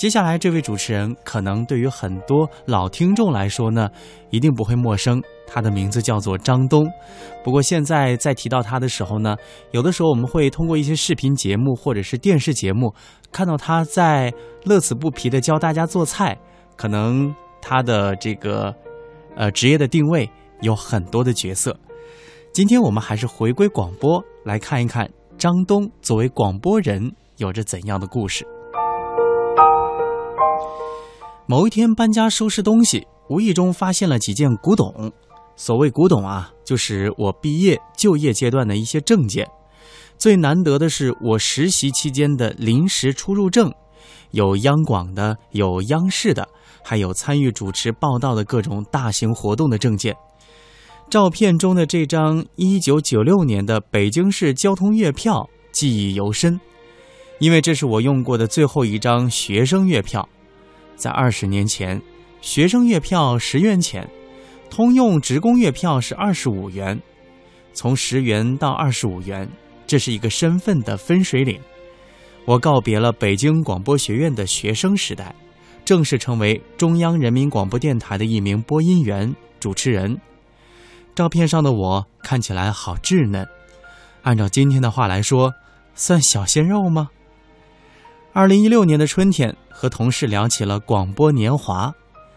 接下来这位主持人，可能对于很多老听众来说呢，一定不会陌生。他的名字叫做张东。不过现在在提到他的时候呢，有的时候我们会通过一些视频节目或者是电视节目，看到他在乐此不疲的教大家做菜。可能他的这个呃职业的定位有很多的角色。今天我们还是回归广播，来看一看张东作为广播人有着怎样的故事。某一天搬家收拾东西，无意中发现了几件古董。所谓古董啊，就是我毕业就业阶段的一些证件。最难得的是我实习期间的临时出入证，有央广的，有央视的，还有参与主持报道的各种大型活动的证件。照片中的这张1996年的北京市交通月票记忆犹深，因为这是我用过的最后一张学生月票。在二十年前，学生月票十元钱，通用职工月票是二十五元。从十元到二十五元，这是一个身份的分水岭。我告别了北京广播学院的学生时代，正式成为中央人民广播电台的一名播音员、主持人。照片上的我看起来好稚嫩，按照今天的话来说，算小鲜肉吗？二零一六年的春天，和同事聊起了广播年华，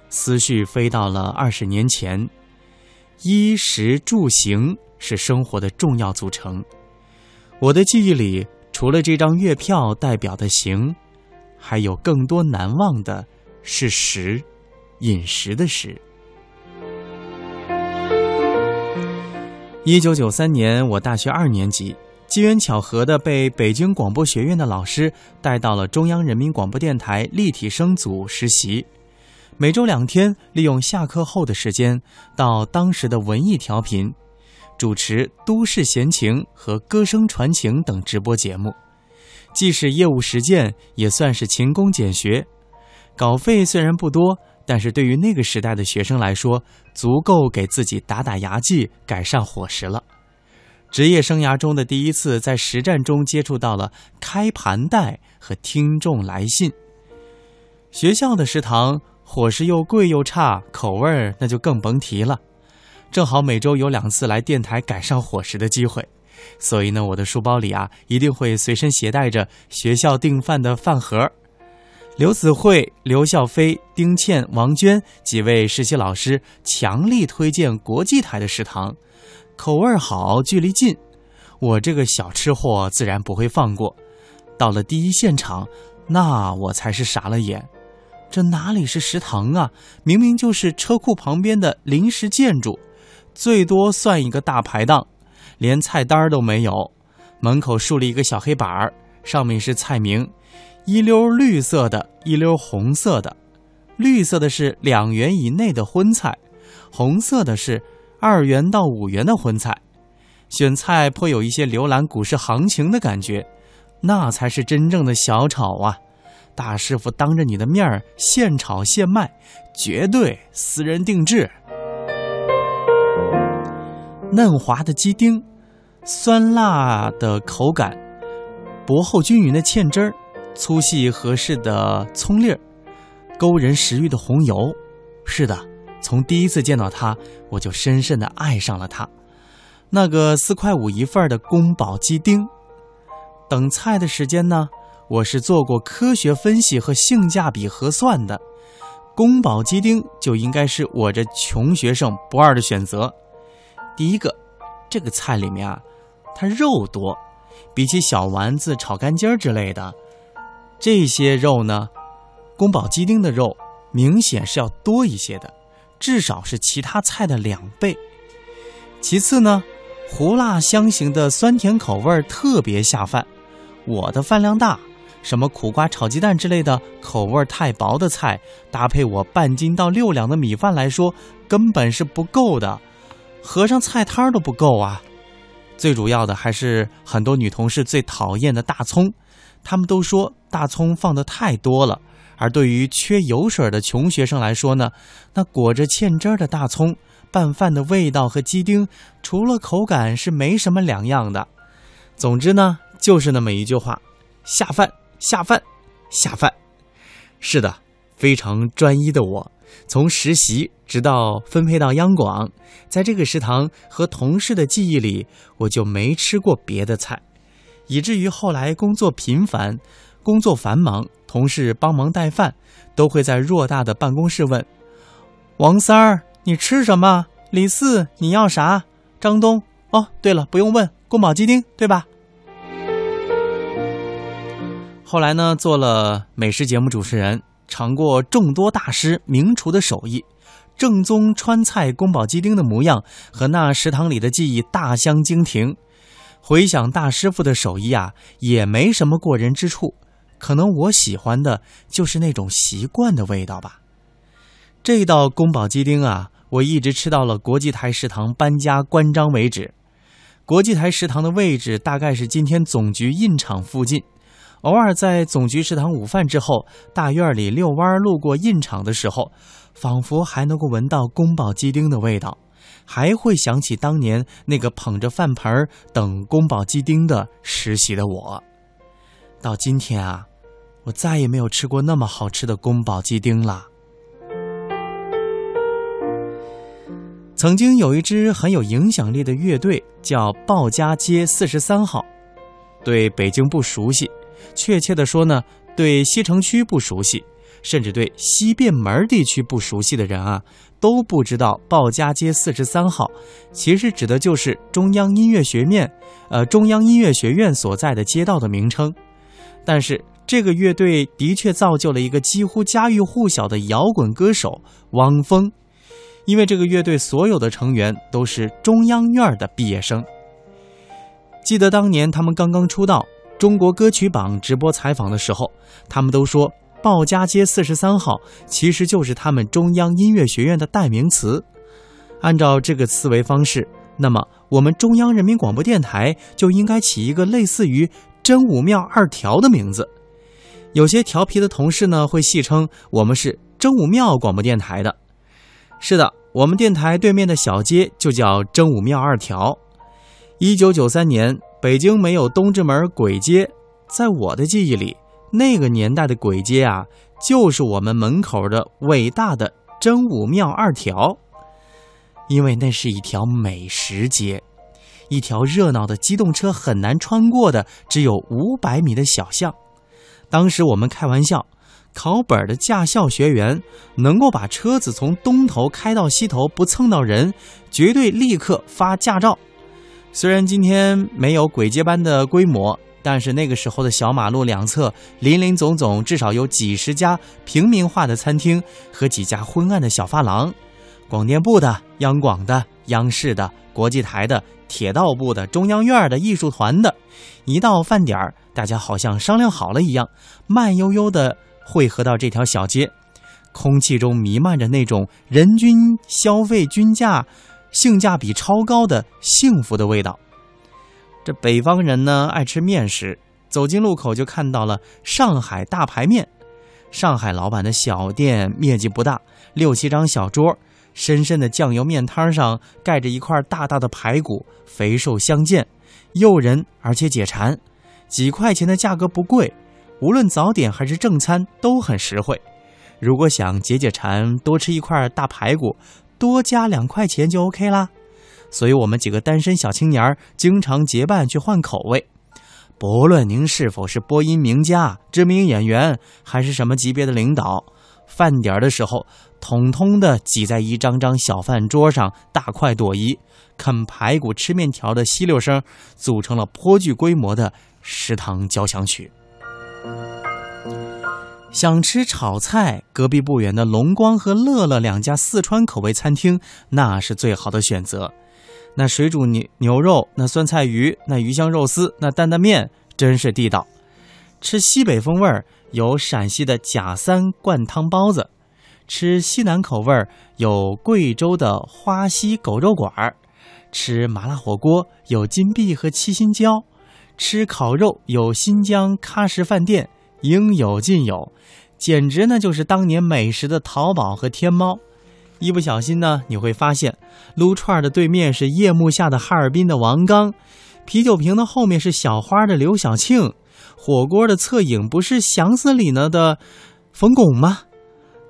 思绪飞到了二十年前。衣食住行是生活的重要组成。我的记忆里，除了这张月票代表的行，还有更多难忘的是食，饮食的食。一九九三年，我大学二年级。机缘巧合的被北京广播学院的老师带到了中央人民广播电台立体声组实习，每周两天，利用下课后的时间到当时的文艺调频，主持《都市闲情》和《歌声传情》等直播节目，既是业务实践，也算是勤工俭学。稿费虽然不多，但是对于那个时代的学生来说，足够给自己打打牙祭、改善伙食了。职业生涯中的第一次，在实战中接触到了开盘带和听众来信。学校的食堂伙食又贵又差，口味儿那就更甭提了。正好每周有两次来电台改善伙食的机会，所以呢，我的书包里啊一定会随身携带着学校订饭的饭盒。刘子慧、刘笑飞、丁倩、王娟几位实习老师强力推荐国际台的食堂。口味好，距离近，我这个小吃货自然不会放过。到了第一现场，那我才是傻了眼，这哪里是食堂啊？明明就是车库旁边的临时建筑，最多算一个大排档，连菜单都没有。门口竖了一个小黑板儿，上面是菜名，一溜绿色的，一溜红色的。绿色的是两元以内的荤菜，红色的是。二元到五元的荤菜，选菜颇有一些浏览股市行情的感觉，那才是真正的小炒啊！大师傅当着你的面儿现炒现卖，绝对私人定制。嫩滑的鸡丁，酸辣的口感，薄厚均匀的芡汁儿，粗细合适的葱粒儿，勾人食欲的红油，是的。从第一次见到他，我就深深的爱上了他。那个四块五一份的宫保鸡丁，等菜的时间呢，我是做过科学分析和性价比核算的。宫保鸡丁就应该是我这穷学生不二的选择。第一个，这个菜里面啊，它肉多，比起小丸子、炒肝筋儿之类的这些肉呢，宫保鸡丁的肉明显是要多一些的。至少是其他菜的两倍。其次呢，胡辣香型的酸甜口味特别下饭。我的饭量大，什么苦瓜炒鸡蛋之类的口味太薄的菜，搭配我半斤到六两的米饭来说，根本是不够的，合上菜摊都不够啊。最主要的还是很多女同事最讨厌的大葱，她们都说大葱放的太多了。而对于缺油水的穷学生来说呢，那裹着芡汁儿的大葱拌饭的味道和鸡丁，除了口感是没什么两样的。总之呢，就是那么一句话：下饭，下饭，下饭。是的，非常专一的我，从实习直到分配到央广，在这个食堂和同事的记忆里，我就没吃过别的菜，以至于后来工作频繁，工作繁忙，同事帮忙带饭，都会在偌大的办公室问：“王三儿，你吃什么？李四，你要啥？张东，哦，对了，不用问，宫保鸡丁，对吧？”后来呢，做了美食节目主持人，尝过众多大师名厨的手艺，正宗川菜宫保鸡丁的模样和那食堂里的记忆大相径庭。回想大师傅的手艺啊，也没什么过人之处，可能我喜欢的就是那种习惯的味道吧。这道宫保鸡丁啊，我一直吃到了国际台食堂搬家关张为止。国际台食堂的位置大概是今天总局印厂附近。偶尔在总局食堂午饭之后，大院里遛弯路过印厂的时候，仿佛还能够闻到宫保鸡丁的味道，还会想起当年那个捧着饭盆等宫保鸡丁的实习的我。到今天啊，我再也没有吃过那么好吃的宫保鸡丁了。曾经有一支很有影响力的乐队叫鲍家街四十三号，对北京不熟悉。确切的说呢，对西城区不熟悉，甚至对西便门地区不熟悉的人啊，都不知道鲍家街四十三号，其实指的就是中央音乐学院，呃，中央音乐学院所在的街道的名称。但是这个乐队的确造就了一个几乎家喻户晓的摇滚歌手汪峰，因为这个乐队所有的成员都是中央院的毕业生。记得当年他们刚刚出道。中国歌曲榜直播采访的时候，他们都说鲍家街四十三号其实就是他们中央音乐学院的代名词。按照这个思维方式，那么我们中央人民广播电台就应该起一个类似于“真武庙二条”的名字。有些调皮的同事呢，会戏称我们是真武庙广播电台的。是的，我们电台对面的小街就叫真武庙二条。一九九三年。北京没有东直门鬼街，在我的记忆里，那个年代的鬼街啊，就是我们门口的伟大的真武庙二条。因为那是一条美食街，一条热闹的机动车很难穿过的只有五百米的小巷。当时我们开玩笑，考本的驾校学员能够把车子从东头开到西头不蹭到人，绝对立刻发驾照。虽然今天没有鬼街般的规模，但是那个时候的小马路两侧林林总总，至少有几十家平民化的餐厅和几家昏暗的小发廊。广电部的、央广的、央视的、国际台的、铁道部的、中央院的、艺术团的，一到饭点儿，大家好像商量好了一样，慢悠悠地汇合到这条小街，空气中弥漫着那种人均消费均价。性价比超高的幸福的味道。这北方人呢爱吃面食，走进路口就看到了上海大排面。上海老板的小店面积不大，六七张小桌，深深的酱油面摊上盖着一块大大的排骨，肥瘦相间，诱人而且解馋。几块钱的价格不贵，无论早点还是正餐都很实惠。如果想解解馋，多吃一块大排骨。多加两块钱就 OK 啦，所以我们几个单身小青年经常结伴去换口味。不论您是否是播音名家、知名演员，还是什么级别的领导，饭点的时候，统统的挤在一张张小饭桌上，大快朵颐，啃排骨、吃面条的吸溜声，组成了颇具规模的食堂交响曲。想吃炒菜，隔壁不远的龙光和乐乐两家四川口味餐厅，那是最好的选择。那水煮牛牛肉，那酸菜鱼，那鱼香肉丝，那担担面，真是地道。吃西北风味儿，有陕西的贾三灌汤包子；吃西南口味儿，有贵州的花溪狗肉馆儿；吃麻辣火锅，有金碧和七星椒；吃烤肉，有新疆喀什饭店。应有尽有，简直呢就是当年美食的淘宝和天猫。一不小心呢，你会发现撸串的对面是夜幕下的哈尔滨的王刚，啤酒瓶的后面是小花的刘晓庆，火锅的侧影不是想死里呢的冯巩吗？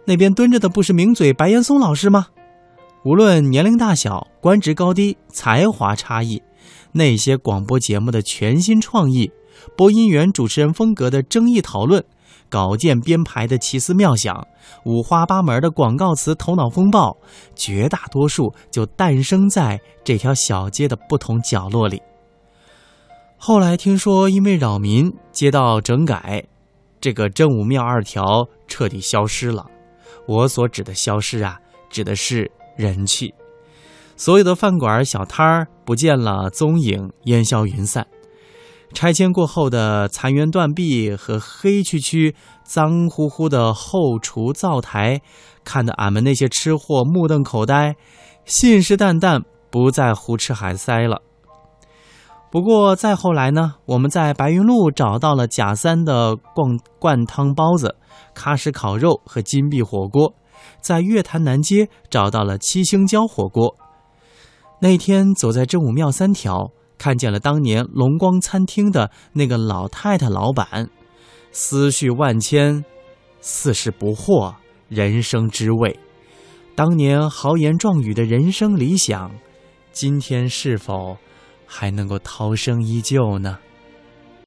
那边蹲着的不是名嘴白岩松老师吗？无论年龄大小、官职高低、才华差异，那些广播节目的全新创意，播音员、主持人风格的争议讨论，稿件编排的奇思妙想，五花八门的广告词头脑风暴，绝大多数就诞生在这条小街的不同角落里。后来听说，因为扰民，街道整改，这个真武庙二条彻底消失了。我所指的消失啊，指的是人气。所有的饭馆、小摊儿不见了踪影，烟消云散。拆迁过后的残垣断壁和黑黢黢、脏乎乎的后厨灶台，看得俺们那些吃货目瞪口呆，信誓旦旦不再胡吃海塞了。不过再后来呢，我们在白云路找到了贾三的灌灌汤包子、喀什烤肉和金碧火锅，在月坛南街找到了七星椒火锅。那天走在真武庙三条，看见了当年龙光餐厅的那个老太太老板，思绪万千，似是不惑人生之味。当年豪言壮语的人生理想，今天是否？还能够涛声依旧呢。